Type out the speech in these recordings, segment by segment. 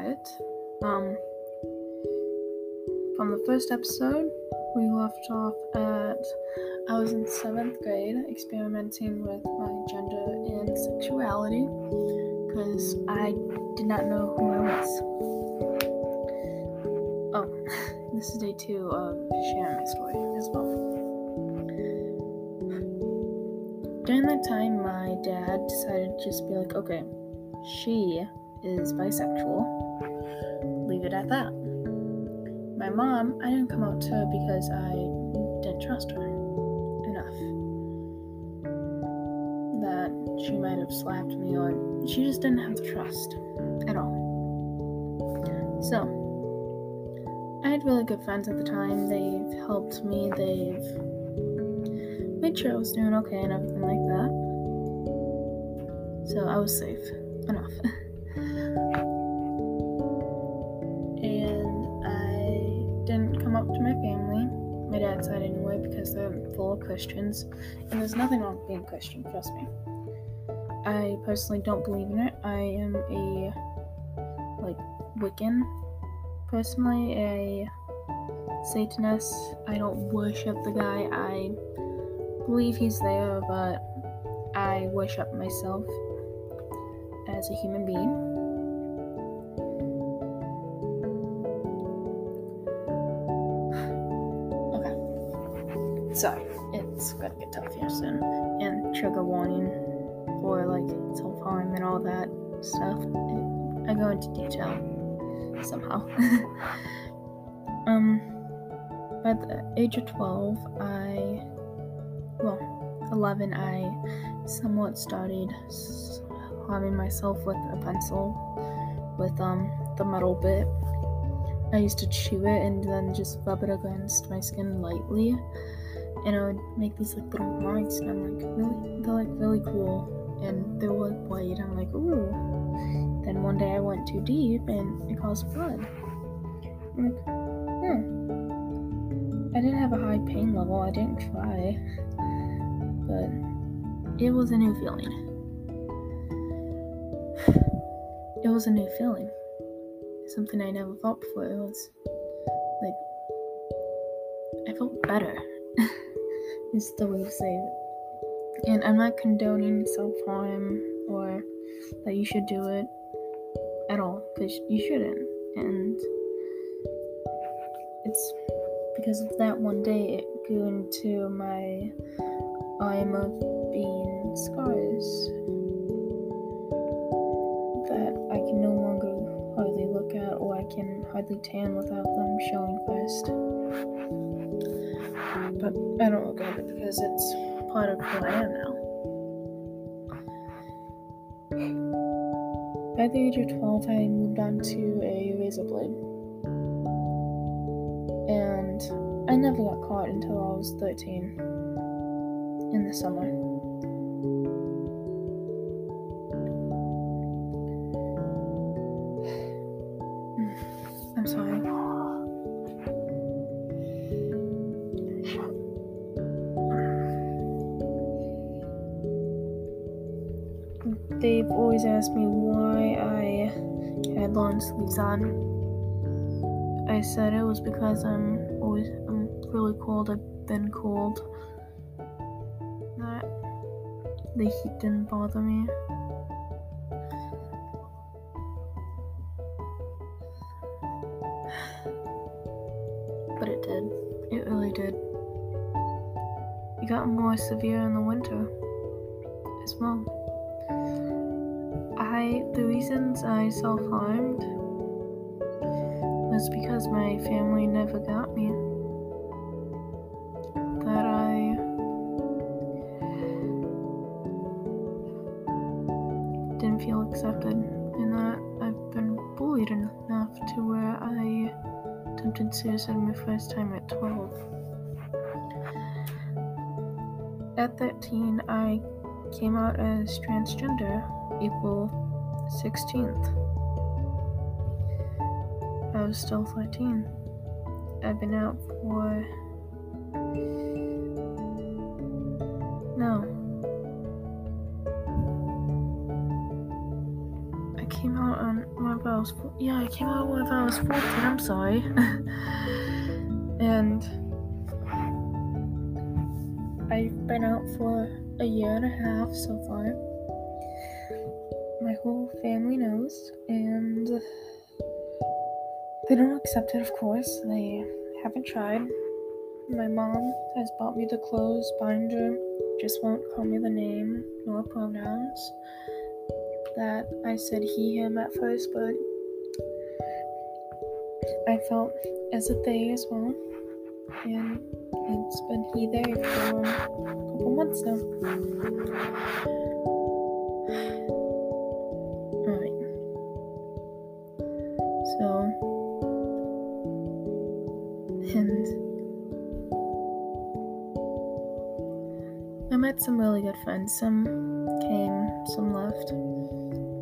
quiet. Um, from the first episode, we left off at I was in seventh grade experimenting with my gender and sexuality because I did not know who I was. Oh, this is day two of sharing my story as well. During that time, my dad decided to just be like, okay, she is bisexual. Leave it at that. My mom, I didn't come out to her because I didn't trust her enough. That she might have slapped me or she just didn't have the trust at all. So, I had really good friends at the time. They've helped me, they've made sure I was doing okay and everything like that. So I was safe enough. my dad's side anyway, because they're full of Christians. And there's nothing wrong with being Christian, trust me. I personally don't believe in it. I am a like Wiccan. Personally, a Satanist. I don't worship the guy. I believe he's there, but I worship myself as a human being. Sorry, it's gonna get tough here soon. And trigger warning for like self harm and all that stuff. I go into detail somehow. um, at the age of 12, I, well, 11, I somewhat started harming myself with a pencil with um the metal bit. I used to chew it and then just rub it against my skin lightly, and I would make these like little marks. And I'm like, really, they're like really cool, and they were like white. I'm like, ooh. Then one day I went too deep and it caused blood. I'm like, hmm. I didn't have a high pain level. I didn't cry, but it was a new feeling. It was a new feeling. Something I never felt before. It was like I felt better. Is the way to say it. And I'm not condoning self harm or that you should do it at all because you shouldn't. And it's because of that one day it grew into my I'm a being scars that I can no longer hardly look at or I can hardly tan without them showing first. But I don't at it because it's part of who I am now. By the age of 12, I moved on to a razor blade. And I never got caught until I was 13 in the summer. They've always asked me why I had long sleeves on. I said it was because I'm always I'm really cold. I've been cold. That the heat didn't bother me. But it did. It really did. It got more severe in the winter I self-harmed was because my family never got me. That I didn't feel accepted and that I've been bullied enough to where I attempted suicide my first time at 12. At 13, I came out as transgender April 16th. I was still 13. I've been out for. No. I came out on about was yeah, I came out when I was 14. I'm sorry. and I've been out for a year and a half so far. Whole family knows, and they don't accept it, of course. They haven't tried. My mom has bought me the clothes binder, just won't call me the name nor pronouns. That I said he, him at first, but I felt as a they as well. And it's been he, they for a couple months now. Good friends. Some came, some left.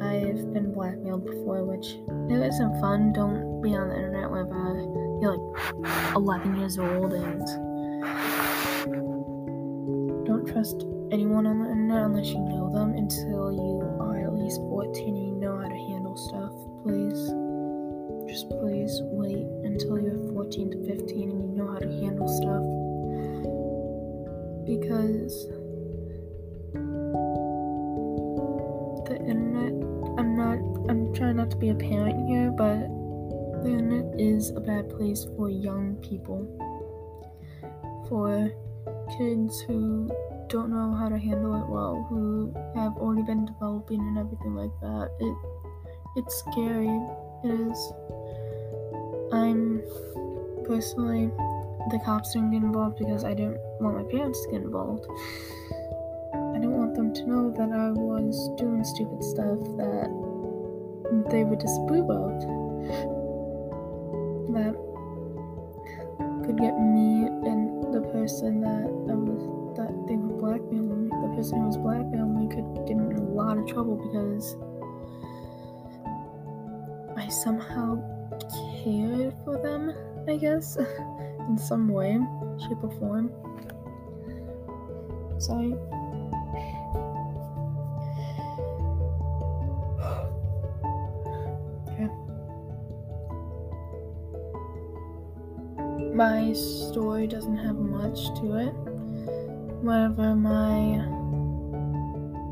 I've been blackmailed before, which it isn't fun. Don't be on the internet whenever you're like 11 years old and don't trust anyone on the internet unless you know them until you are at least 14 and you know how to handle stuff. Please, just please wait until you're 14 to 15 and you know how to handle stuff because bad place for young people. For kids who don't know how to handle it well, who have already been developing and everything like that. It it's scary. It is. I'm personally the cops didn't get involved because I didn't want my parents to get involved. I didn't want them to know that I was doing stupid stuff that they would disapprove of. And that I was that they were blackmailing me, the person who was blackmailing me could get in a lot of trouble because I somehow cared for them, I guess. in some way, shape, or form. So okay. My story doesn't have much to it. Whatever my.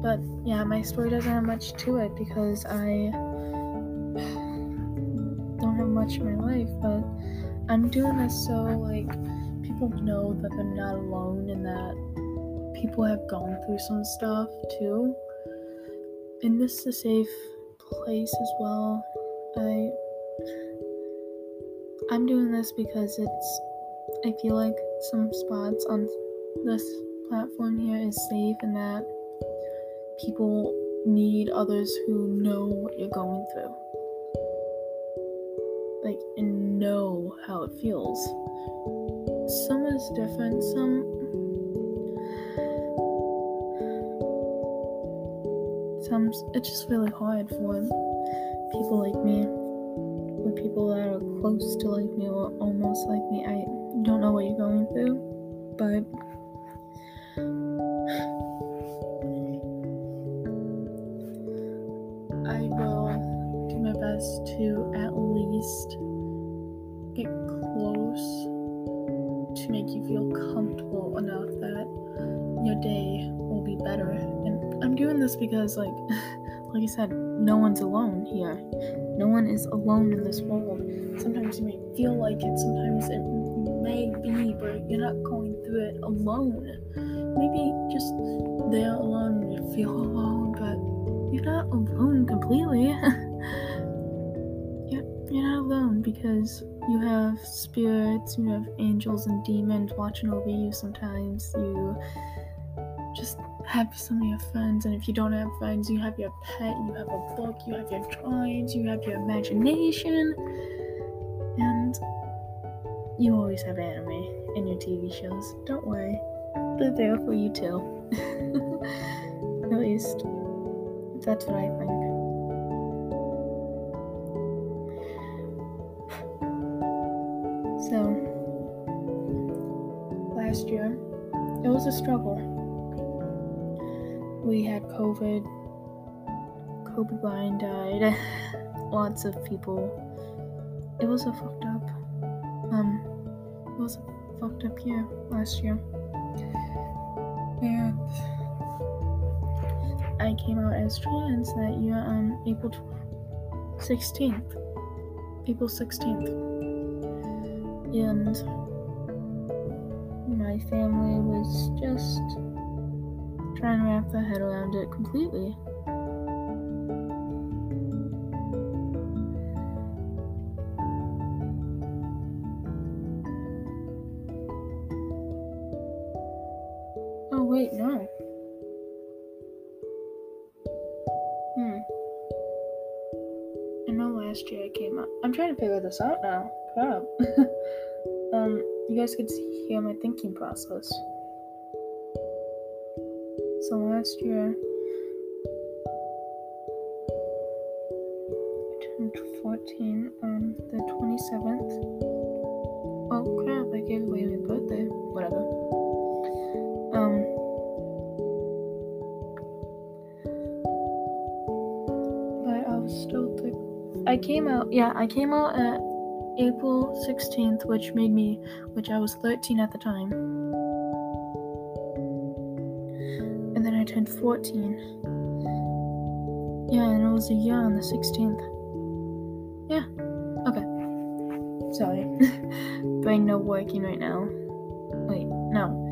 But yeah, my story doesn't have much to it because I don't have much in my life, but I'm doing this so like people know that they're not alone and that people have gone through some stuff too. And this is a safe place as well. I I'm doing this because it's I feel like some spots on this platform here is safe and that people need others who know what you're going through like and know how it feels. Some is different, some some it's just really hard for people like me people that are close to like me or almost like me. I don't know what you're going through, but I will do my best to at least get close to make you feel comfortable enough that your day will be better. And I'm doing this because, like, like I said, no one's alone here. No one is alone in this world. Sometimes you may feel like it, sometimes it may be, but you're not going through it alone. Maybe just there alone, you feel alone, but you're not alone completely. Yep, you're not alone because you have spirits, you have angels and demons watching over you sometimes. You just have some of your friends, and if you don't have friends, you have your pet, you have a book, you have your drawings, you have your imagination, and you always have anime in your TV shows. Don't worry, they're there for you too. At least, that's what I think. So, last year, it was a struggle. Had COVID. Kobe Bryant died. lots of people. It was a fucked up. Um, it was a fucked up year last year, and I came out as trans that year on April sixteenth. April sixteenth, and my family was just trying to wrap their head around it completely. Oh, wait, no. Hmm. I know last year I came up. I'm trying to figure this out now. Crap. um, you guys could hear my thinking process. So last year, I turned 14 on the 27th. Oh crap, I gave away my birthday. Whatever. Um, but I was still th- I came out, yeah, I came out at April 16th, which made me, which I was 13 at the time. Turned 14. Yeah, and it was a year on the 16th. Yeah, okay. Sorry. Brain not working right now. Wait, no.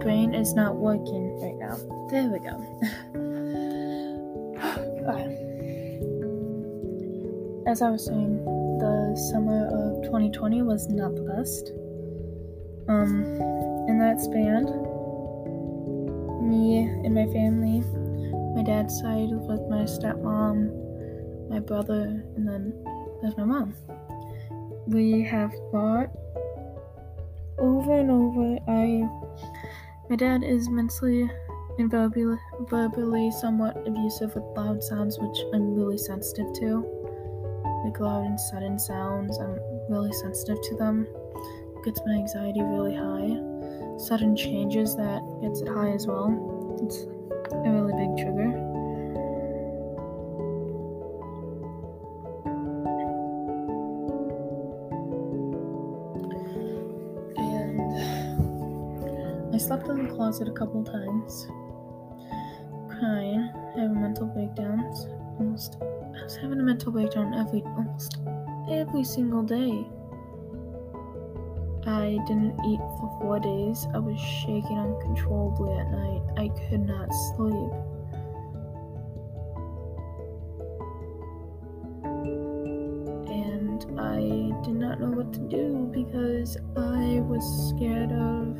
Brain is not working right now. There we go. As I was saying, the summer of 2020 was not the best. Um, in that span, me and my family, my dad's side with my stepmom, my brother, and then there's my mom. We have fought over and over. I, my dad is mentally and verbally, verbally somewhat abusive with loud sounds, which I'm really sensitive to like loud and sudden sounds. I'm really sensitive to them. It gets my anxiety really high. Sudden changes that gets it high as well. It's a really big trigger. And I slept in the closet a couple times, crying, having mental breakdowns, almost I was having a mental breakdown every almost every single day. I didn't eat for four days. I was shaking uncontrollably at night. I could not sleep. And I did not know what to do because I was scared of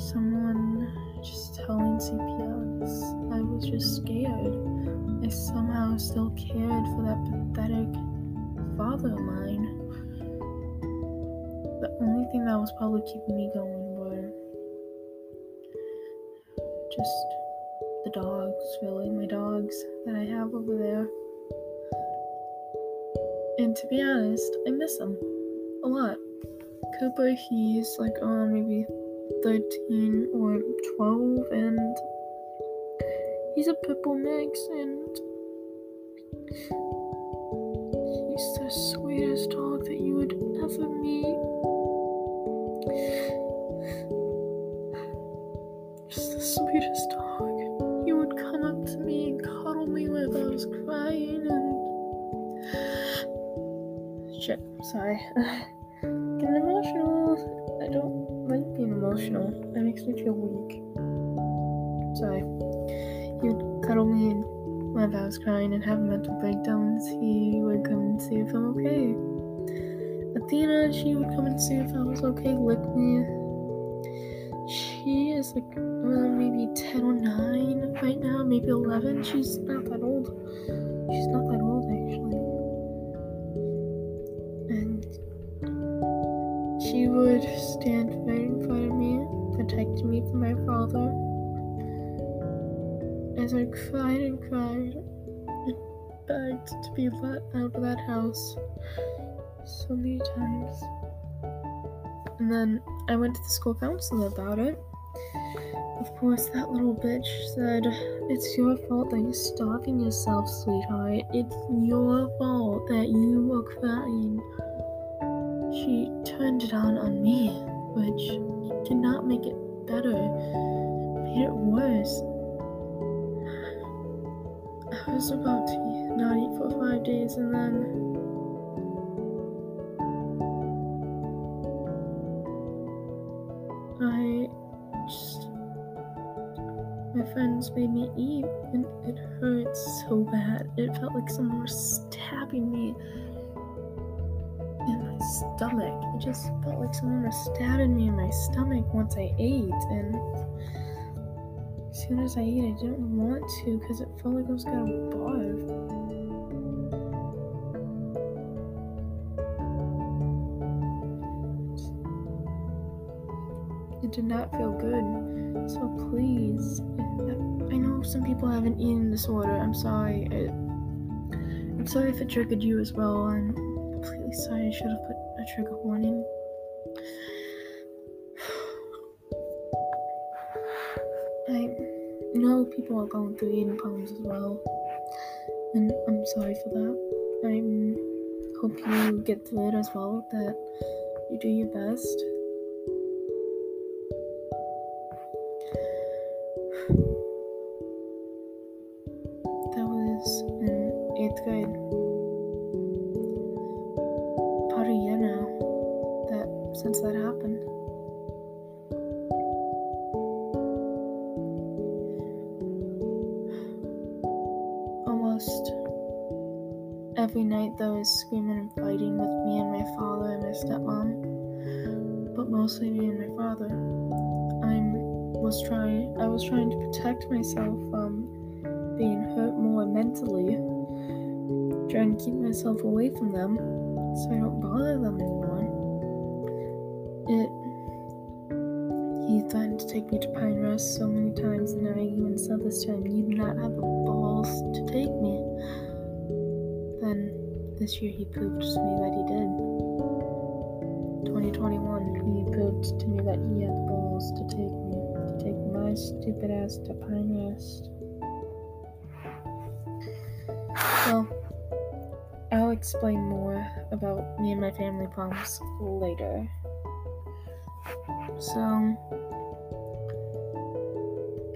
someone just telling CPS. I was just scared. I somehow still cared for that pathetic father of mine. The only thing that was probably keeping me going were just the dogs, really, my dogs that I have over there. And to be honest, I miss them a lot. Cooper, he's like around maybe 13 or 12, and he's a purple mix, and he's the sweetest dog that you would ever meet. Just the sweetest dog. He would come up to me and cuddle me when I was crying and. Shit, sorry. Getting emotional. I don't like being emotional. It makes me feel weak. Sorry. He would cuddle me and when I was crying and have mental breakdowns, he would come and see if I'm okay. Athena, she would come and see if I was okay, lick me. She is like maybe 10 or 9 right now, maybe 11. She's not that old. She's not that old actually. And she would stand right in front of me, protect me from my father as I cried and cried begged to be let out of that house so many times. And then I went to the school counselor about it, Of course, that little bitch said, It's your fault that you're starving yourself, sweetheart. It's your fault that you were crying. She turned it on on me, which did not make it better, made it worse. I was about to not eat for five days and then. Friends made me eat and it hurt so bad. It felt like someone was stabbing me in my stomach. It just felt like someone was stabbing me in my stomach once I ate and as soon as I ate, I didn't want to because it felt like I was gonna barf. It did not feel good. So please, I know some people have an eating disorder. I'm sorry. I, I'm sorry if it triggered you as well. I'm completely sorry. I should have put a trigger warning. I know people are going through eating problems as well, and I'm sorry for that. I hope you get through it as well, that you do your best. Was trying I was trying to protect myself from being hurt more mentally, trying to keep myself away from them so I don't bother them anymore. It he threatened to take me to Pine Rest so many times, and I even said this to him, You do not have the balls to take me. Then this year he proved to me that he did. 2021, he proved to me that he had stupid ass to Pine Rest. Well, I'll explain more about me and my family problems later. So,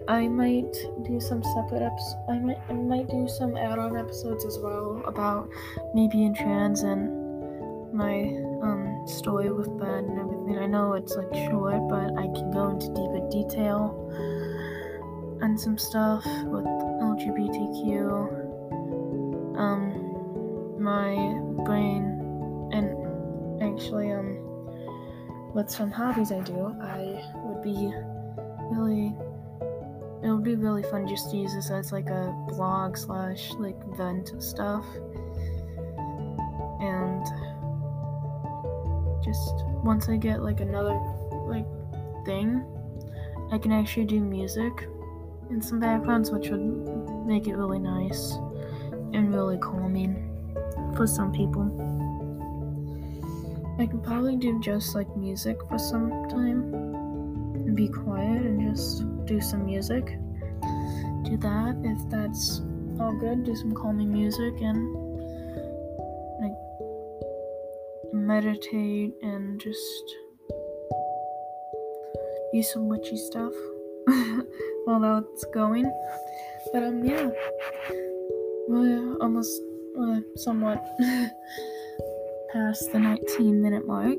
I might do some separate episodes. I might I might do some add-on episodes as well about me being trans and my um story with Ben and everything. I know it's like short, but I can go into deeper detail and some stuff with LGBTQ. Um, my brain and actually um with some hobbies I do, I would be really it would be really fun just to use this as like a blog slash like vent stuff just once i get like another like thing i can actually do music and some backgrounds which would make it really nice and really calming for some people i can probably do just like music for some time and be quiet and just do some music. Do that if that's all good. Do some calming music and meditate and just do some witchy stuff while that's going. But um, yeah, we're almost uh, somewhat past the 19 minute mark.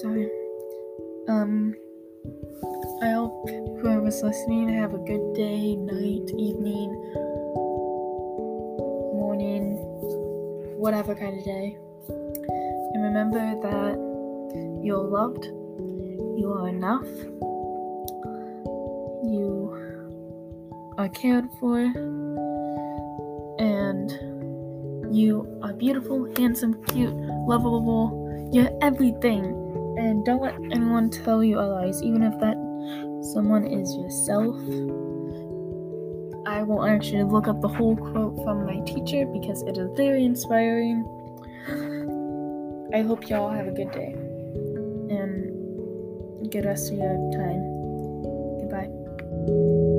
Sorry. Um, I hope whoever's listening have a good day, night, evening, whatever kind of day. And remember that you're loved, you are enough, you are cared for, and you are beautiful, handsome, cute, lovable. You're everything. And don't let anyone tell you otherwise, even if that someone is yourself. I will actually look up the whole quote from my teacher because it is very inspiring. I hope y'all have a good day. And good rest of your time. Goodbye.